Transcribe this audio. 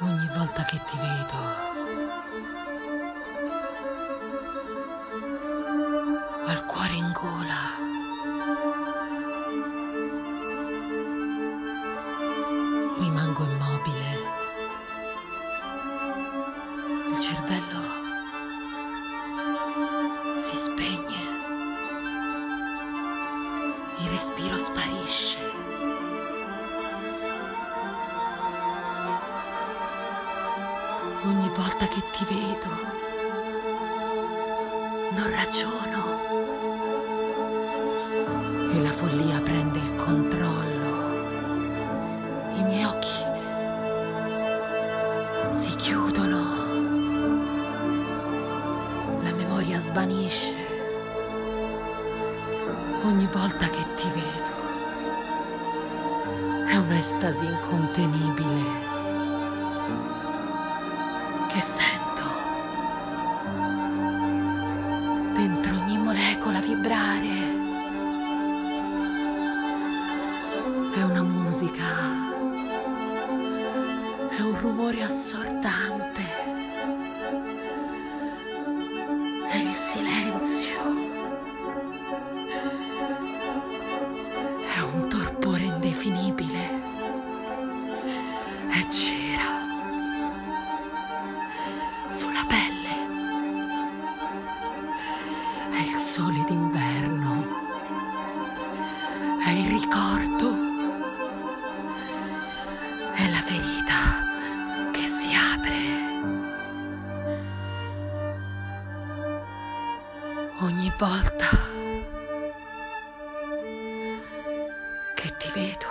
Ogni volta che ti vedo, il cuore in gola. Rimango immobile. Il cervello si spegne. Il respiro sparisce. Ogni volta che ti vedo, non ragiono. E la follia prende il controllo. I miei occhi si chiudono. La memoria svanisce. Ogni volta che ti vedo è un'estasi incontenibile che sento. Dentro ogni molecola vibrare. È una musica, è un rumore assordante, È il sole d'inverno. È il ricordo. È la ferita che si apre. Ogni volta che ti vedo.